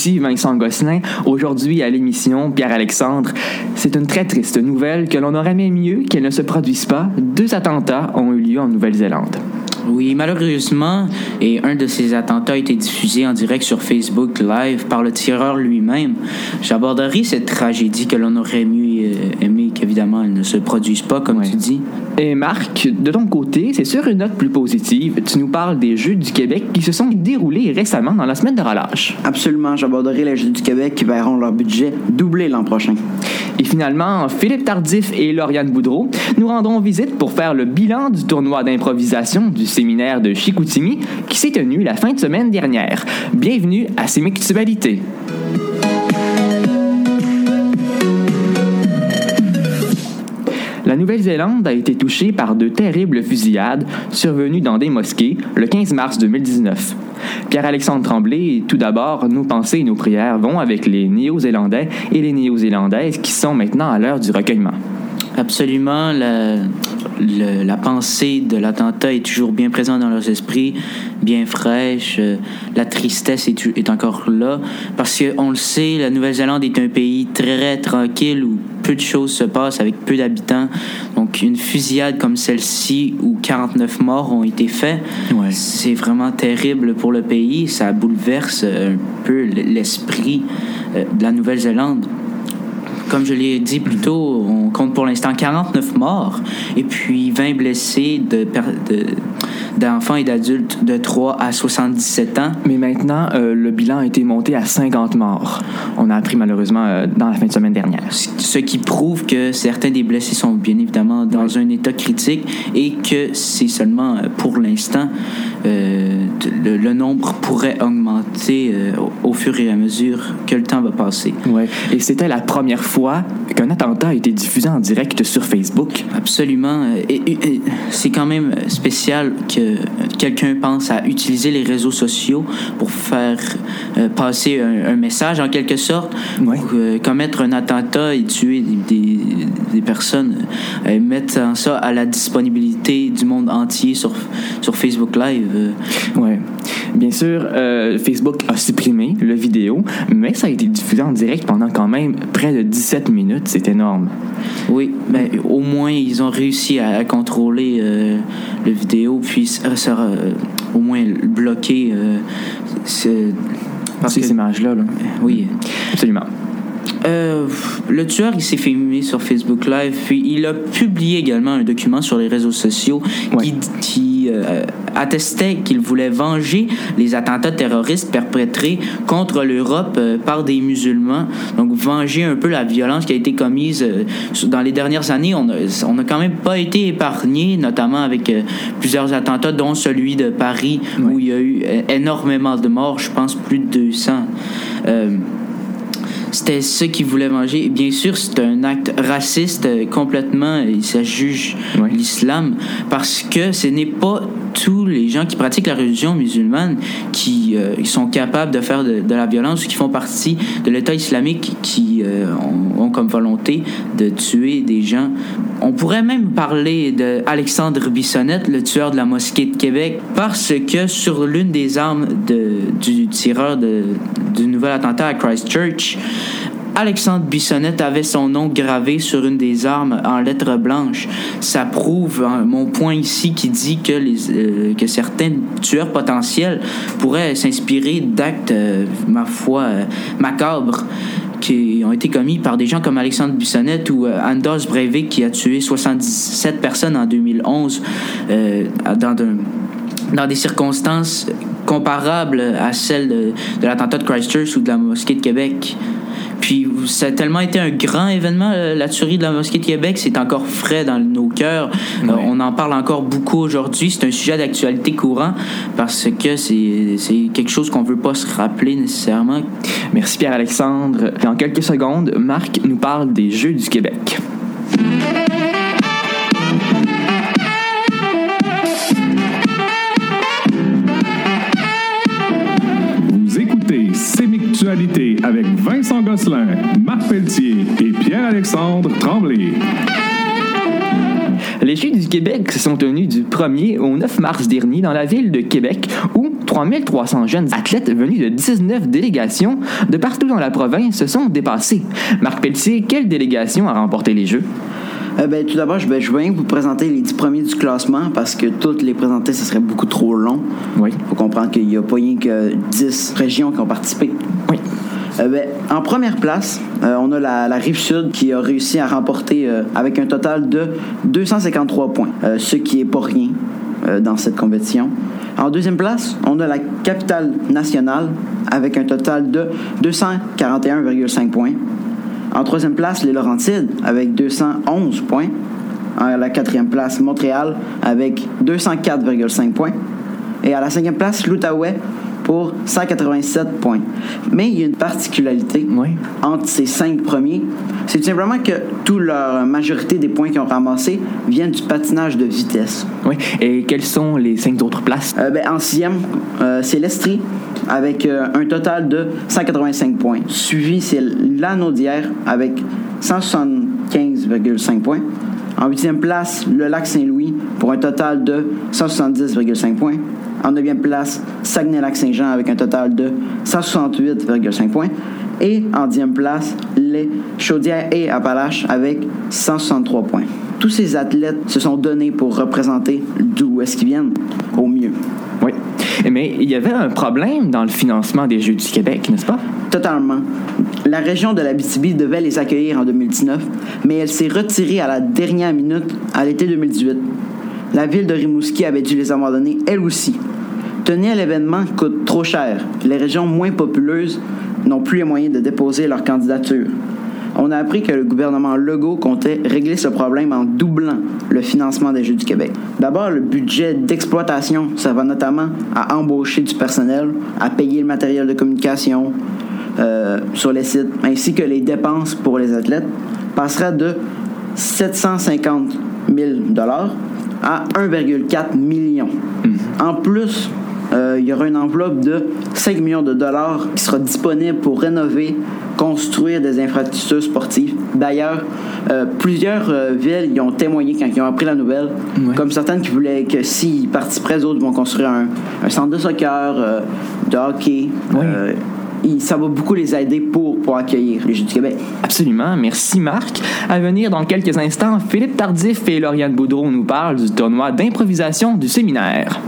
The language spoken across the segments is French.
Ici Vincent Gosselin. Aujourd'hui à l'émission Pierre-Alexandre. C'est une très triste nouvelle que l'on aurait aimé mieux qu'elle ne se produise pas. Deux attentats ont eu lieu en Nouvelle-Zélande. Oui, malheureusement, et un de ces attentats a été diffusé en direct sur Facebook Live par le tireur lui-même. J'aborderai cette tragédie que l'on aurait mieux euh, aimé qu'évidemment elle ne se produise pas, comme tu dis. Et Marc, de ton côté, c'est sur une note plus positive. Tu nous parles des Jeux du Québec qui se sont déroulés récemment dans la semaine de relâche. Absolument, j'aborderai les Jeux du Québec qui verront leur budget doubler l'an prochain. Et finalement, Philippe Tardif et Lauriane Boudreau nous rendront visite pour faire le bilan du tournoi d'improvisation du séminaire de Chicoutimi qui s'est tenu la fin de semaine dernière. Bienvenue à Sémictualité. Nouvelle-Zélande a été touchée par de terribles fusillades survenues dans des mosquées le 15 mars 2019. Pierre-Alexandre Tremblay, tout d'abord, nos pensées et nos prières vont avec les Néo-Zélandais et les Néo-Zélandaises qui sont maintenant à l'heure du recueillement. Absolument, la, le- la pensée de l'attentat est toujours bien présente dans leurs esprits, bien fraîche. Euh, La tristesse est, encore là. Parce qu'on le sait, la Nouvelle-Zélande est un pays très tranquille où peu de choses se passent avec peu d'habitants. Donc, une fusillade comme celle-ci où 49 morts ont été faits, Ouais. c'est vraiment terrible pour le pays. Ça bouleverse un peu l'esprit euh, de la Nouvelle-Zélande. Comme je l'ai dit plus tôt, on compte pour l'instant 49 morts et puis 20 blessés de per- de- d'enfants et d'adultes de 3 à 77 ans. Mais maintenant, euh, le bilan a été monté à 50 morts. On a appris malheureusement euh, dans la fin de semaine dernière. Ce qui prouve que certains des blessés sont bien évidemment dans un état critique et que c'est seulement euh, pour l'instant. Euh, le, le nombre pourrait augmenter euh, au, au fur et à mesure que le temps va passer. Ouais. Et c'était la première fois qu'un attentat a été diffusé en direct sur Facebook. Absolument. Euh, Et, et- et c'est quand même spécial que quelqu'un pense à utiliser les réseaux sociaux pour faire euh, passer un, un message en quelque sorte, Ouais. pour commettre un attentat et tuer des, des- des personnes, mettre ça à la disponibilité du monde entier sur, sur Facebook Live. Ouais. Bien sûr, euh, Facebook a supprimé le vidéo, mais ça a été diffusé en direct pendant quand même près de 17 minutes. C'est énorme. Oui, mais au moins ils ont réussi à, à contrôler euh, le vidéo, puis euh, ça, euh, au moins bloquer. Ces images-là. là. oui. Absolument. Euh, le tueur, il s'est filmé sur Facebook Live, puis il a publié également un document sur les réseaux sociaux Ouais. qui, qui, euh, attestait qu'il voulait venger les attentats terroristes perpétrés contre l'Europe euh, par des musulmans. Donc, venger un peu la violence qui a été commise dans les dernières années. On a, on a quand même pas été épargné, notamment avec plusieurs attentats, dont celui de Paris, où il y a eu énormément de morts, je pense plus de 200. Euh, c'était ce qu'ils voulaient manger. Et bien sûr, c'est un acte raciste euh, complètement. Et ça juge Ouais. l'islam parce que ce n'est pas tous les gens qui pratiquent la religion musulmane qui euh, sont capables de faire de, de la violence ou qui font partie de l'État islamique qui euh, ont, comme volonté de tuer des gens. On pourrait même parler de Alexandre Bissonnette, le tueur de la mosquée de Québec, parce que sur l'une des armes du tireur du nouvel attentat à Christchurch, Alexandre Bissonnette avait son nom gravé sur une des armes en lettres blanches. Ça prouve hein, mon point ici qui dit euh, que certains tueurs potentiels pourraient s'inspirer d'actes, euh, ma foi, euh, macabres qui ont été commis par des gens comme Alexandre Bissonnette ou euh, Anders Breivik qui a tué 77 personnes en 2011 euh, dans dans des circonstances comparables à celles de l'attentat de Christchurch ou de la mosquée de Québec. Puis ça a tellement été un grand événement, euh, la tuerie de la mosquée de Québec, c'est encore frais dans nos cœurs. Euh, on en parle encore beaucoup aujourd'hui. C'est un sujet d'actualité courant parce que c'est quelque chose qu'on veut pas se rappeler nécessairement. Merci Pierre-Alexandre. Dans quelques secondes, Marc nous parle des Jeux du Québec. Gosselin, Marc Pelletier et Pierre-Alexandre Tremblay. Les Jeux du Québec se sont tenus du 1er au 9 mars dernier dans la ville de Québec où 3300 jeunes athlètes venus de 19 délégations de partout dans la province se sont dépassés. Marc Pelletier, quelle délégation a remporté les Jeux? Euh, ben, tout d'abord, je vais, je bien vous présenter les 10 premiers du classement parce que toutes les présenter, ce serait beaucoup trop long. Oui. Il faut comprendre qu'il n'y a pas rien que 10 régions qui ont participé. Oui. Euh, ben, en première place, euh, on a la, rive sud qui a réussi à remporter euh, avec un total de 253 points, ce qui est pas rien dans cette compétition. En deuxième place, on a la capitale nationale avec un total de 241,5 points. En troisième place, les Laurentides avec 211 points. À la quatrième place, Montréal avec 204,5 points. Et à la cinquième place, l'Outaouais pour 187 points. Mais il y a une particularité Oui. entre ces cinq premiers. C'est tout simplement que toute la majorité des points qu'ils ont ramassés viennent du patinage de vitesse. Oui. Et quelles sont les cinq autres places? Euh, ben, en sixième, euh, c'est l'Estrie avec euh, un total de 185 points. Suivi, c'est l'Anaudière avec 175,5 points. En huitième place, le Lac Saint-Louis pour un total de 170,5 points. En neuvième place, Saguenay-Lac-Saint-Jean avec un total de 168,5 points. Et en dixième place, les Chaudières et Appalaches avec 163 points. Tous ces athlètes se sont donnés pour représenter d'où est-ce qu'ils viennent au mieux. Oui. Mais il y avait un problème dans le financement des Jeux du Québec, n'est-ce pas? Totalement. La région de l'Abitibi devait les accueillir en 2019, mais elle s'est retirée à la dernière minute à l'été 2018. La ville de Rimouski avait dû les abandonner elle aussi. Tenir l'événement coûte trop cher. Les régions moins populeuses n'ont plus les moyens de déposer leur candidature. On a appris que le gouvernement Legault comptait régler ce problème en doublant le financement des Jeux du Québec. D'abord, le budget d'exploitation, ça va notamment à embaucher du personnel, à payer le matériel de communication euh, sur les sites, ainsi que les dépenses pour les athlètes, passera de 750 000 à 1,4 million. En plus, euh, il y aura une enveloppe de 5 millions de dollars qui sera disponible pour rénover, construire des infrastructures sportives. D'ailleurs, euh, plusieurs euh, villes y ont témoigné quand ils ont appris la nouvelle, Ouais. comme certaines qui voulaient que s'ils participaient, d'autres vont construire un, un centre de soccer, de hockey. Ouais. Et ça va beaucoup les aider pour, pour accueillir les Jeux du Québec. Absolument. Merci, Marc. À venir dans quelques instants, Philippe Tardif et Lauriane Boudreau nous parlent du tournoi d'improvisation du séminaire.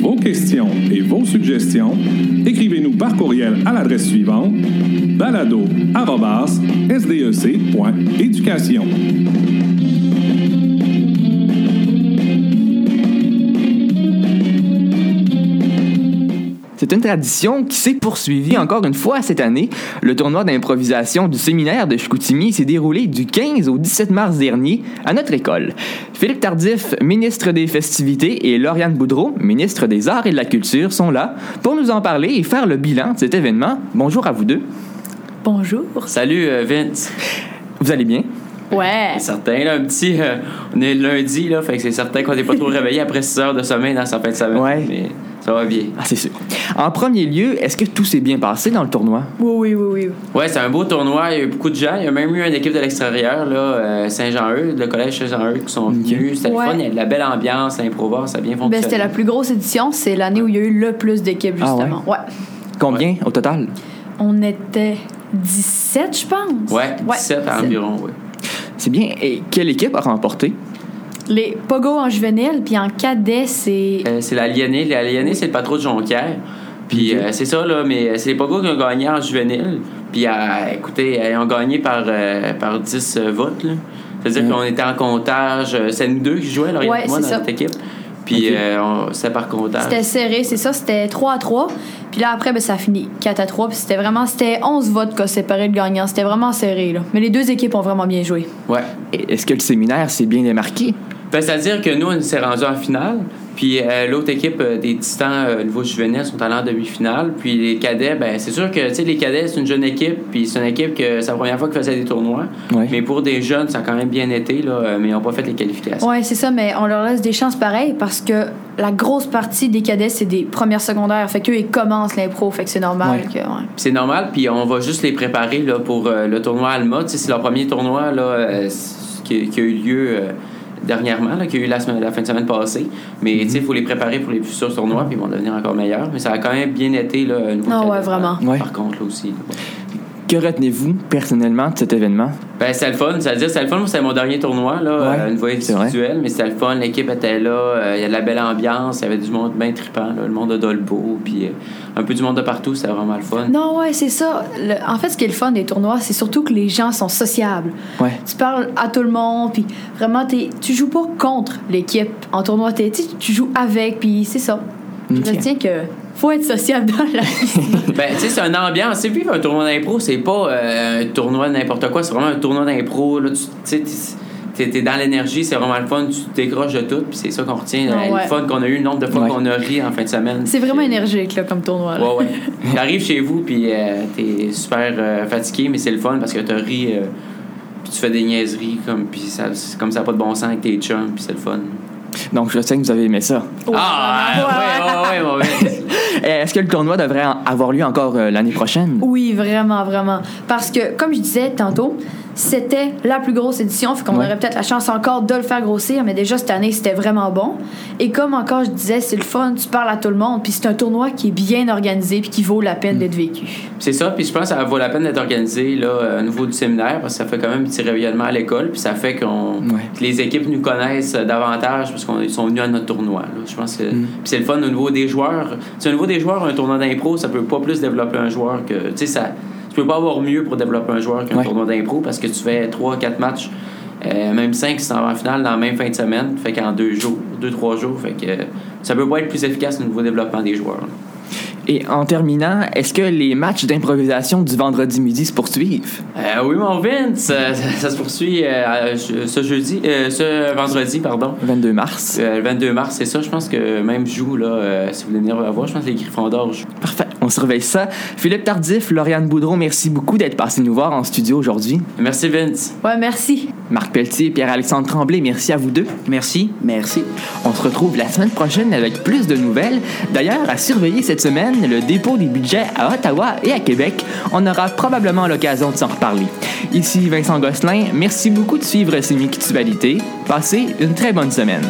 Vos questions et vos suggestions, écrivez-nous par courriel à l'adresse suivante balado@sdec.éducation. C'est une tradition qui s'est poursuivie encore une fois cette année. Le tournoi d'improvisation du séminaire de Chicoutimi s'est déroulé du 15 au 17 mars dernier à notre école. Philippe Tardif, ministre des Festivités, et Lauriane Boudreau, ministre des Arts et de la Culture, sont là pour nous en parler et faire le bilan de cet événement. Bonjour à vous deux. Bonjour. Salut euh, Vince. Vous allez bien? Ouais. C'est certain, là, un petit. euh, on est lundi, là, fait que c'est certain qu'on n'est pas trop réveillé après 6 heures de sommeil dans sa fin de semaine. Ouais. Mais ça va bien. Ah, c'est sûr. En premier lieu, est-ce que tout s'est bien passé dans le tournoi? Oui, oui, oui, oui. Ouais, c'est un beau tournoi. Il y a eu beaucoup de gens. Il y a même eu une équipe de l'extérieur, là, euh, Saint-Jean-Eudes, le collège Saint-Jean-Eudes, qui sont venus. C'était Ouais. le fun. Il y a de la belle ambiance, l'improvard, ça a bien fonctionné. Ben, c'était la plus grosse édition. C'est l'année où il y a eu le plus d'équipes, Ah ouais? justement. ouais? Combien au total? On était 17, je pense. Ouais, 17 environ, ouais. C'est bien. Et quelle équipe a remporté? Les Pogo en juvénile, puis en cadet, c'est. Euh, c'est la Lyonnais. La Lyonnais, c'est le patron de Jonquière. Puis euh, c'est ça, là, mais c'est les Pogos qui ont gagné en juvénile. Puis euh, écoutez, ils ont gagné par, euh, par 10 euh, votes. là. C'est-à-dire Ouais. qu'on était en comptage. euh, C'est nous deux qui jouaient, Lauriane Ouais, moi, c'est dans ça. cette équipe. Puis euh, c'était par comptage. C'était serré, c'est ça, c'était 3 à 3. Puis là, après, ben, ça a fini 4 à 3. Puis c'était vraiment, c'était 11 votes qui ont séparé le gagnant. C'était vraiment serré, là. Mais les deux équipes ont vraiment bien joué. Ouais. Est-ce que le séminaire s'est bien démarqué? Ben, C'est-à-dire que nous, on s'est rendu en finale. Puis euh, l'autre équipe euh, des Titans euh, au niveau juvénile sont allés en demi-finale. Puis les cadets, ben c'est sûr que tu sais, les cadets, c'est une jeune équipe. Puis c'est une équipe que c'est la première fois qu'ils faisaient des tournois. Mais pour des jeunes, ça a quand même bien été, là, euh, mais ils n'ont pas fait les qualifications. Ouais, c'est ça, mais on leur laisse des chances pareilles parce que la grosse partie des cadets, c'est des premières secondaires. Fait qu'eux, ils commencent l'impro. Fait que c'est normal Ouais. C'est normal, puis on va juste les préparer là, pour euh, le tournoi Alma. C'est leur premier tournoi là, euh, qui, qui a eu lieu euh, dernièrement, là, qui a eu la, semaine, la fin de semaine passée. Mais tu sais, il faut les préparer pour les futurs tournois, puis ils vont devenir encore meilleurs. Mais ça a quand même bien été là, au niveau Ah ouais, vraiment. Par, Ouais. par contre, là aussi. là. Que retenez-vous personnellement de cet événement? Ben, c'était le fun. C'est-à-dire, c'était le fun. C'était mon dernier tournoi, là, Ouais, euh, une vrai. individuelle, mais c'était le fun. L'équipe était là. euh, Il y a de la belle ambiance. Il y avait du monde bien trippant, là, le monde de Dolbo, puis euh, un peu du monde de partout. C'était vraiment le fun. Non, ouais, c'est ça. Le- en fait, ce qui est le fun des tournois, c'est surtout que les gens sont sociables. Ouais. Tu parles à tout le monde, puis vraiment, t'es- tu joues pas contre l'équipe en tournoi. t'es- Tu joues avec, puis c'est ça. Je retiens que faut être sociable dans la vie. Ben, tu sais, c'est une ambiance. C'est vivre un tournoi d'impro, c'est pas euh, un tournoi de n'importe quoi, c'est vraiment un tournoi d'impro. Là, tu sais, t'es- dans l'énergie, c'est vraiment le fun, tu te décroches de tout, puis c'est ça qu'on retient. Ah ouais. Le fun qu'on a eu, le nombre de fois Ouais. qu'on a ri en fin de semaine. c'est vraiment Puis, énergique, là, comme tournoi. là. Ouais, ouais. T'arrives chez vous, puis euh, t'es super euh, fatigué, mais c'est le fun parce que t'as ri, euh, puis tu fais des niaiseries, comme, puis ça, c'est comme ça n'a pas de bon sens avec tes chums, puis c'est le fun. Donc, je sais que vous avez aimé ça. Ouais, ah, ouais, ouais, ouais, ouais, ouais, ouais. Est-ce que le tournoi devrait avoir lieu encore euh, l'année prochaine? Oui, vraiment, vraiment. Parce que, comme je disais tantôt, c'était la plus grosse édition. Fait qu'on Ouais. aurait peut-être la chance encore de le faire grossir, mais déjà cette année, c'était vraiment bon. Et comme encore je disais, c'est le fun, tu parles à tout le monde, puis c'est un tournoi qui est bien organisé puis qui vaut la peine d'être vécu. C'est ça, puis je pense que ça vaut la peine d'être organisé là, euh, au niveau du séminaire parce que ça fait quand même un petit rayonnement à l'école, puis ça fait qu'on Ouais. que les équipes nous connaissent euh, davantage parce qu'ils sont venus à notre tournoi. là. Je pense que puis c'est le fun au niveau des joueurs. C'est au niveau des joueurs, un tournoi d'impro, ça peut pas plus développer un joueur que. Tu sais, ça. Tu peux pas avoir mieux pour développer un joueur qu'un Ouais. tournoi d'impro parce que tu fais 3-4 matchs, euh, même 5 qui s'en vont en finale dans la même fin de semaine, fait qu'en deux jours, deux, trois jours, fait que euh, ça peut pas être plus efficace au niveau développement des joueurs. là. Et en terminant, est-ce que les matchs d'improvisation du vendredi midi se poursuivent? Euh, oui, mon Vince, euh, ça, ça se poursuit euh, ce jeudi, euh, ce vendredi, pardon. Le 22 mars. Euh, le 22 mars, c'est ça. Je pense que même joue, là, euh, si vous voulez venir voir, je pense que les Griffons d'Or jouent. Parfait, on surveille ça. Philippe Tardif, Lauriane Boudreau, merci beaucoup d'être passé nous voir en studio aujourd'hui. Merci, Vince. Ouais, merci. Marc Pelletier, Pierre-Alexandre Tremblay, merci à vous deux. Merci. Merci. On se retrouve la semaine prochaine avec plus de nouvelles. D'ailleurs, à surveiller cette semaine, le dépôt des budgets à Ottawa et à Québec. On aura probablement l'occasion de s'en reparler. Ici Vincent Gosselin, merci beaucoup de suivre ces Mictualités. Passez une très bonne semaine.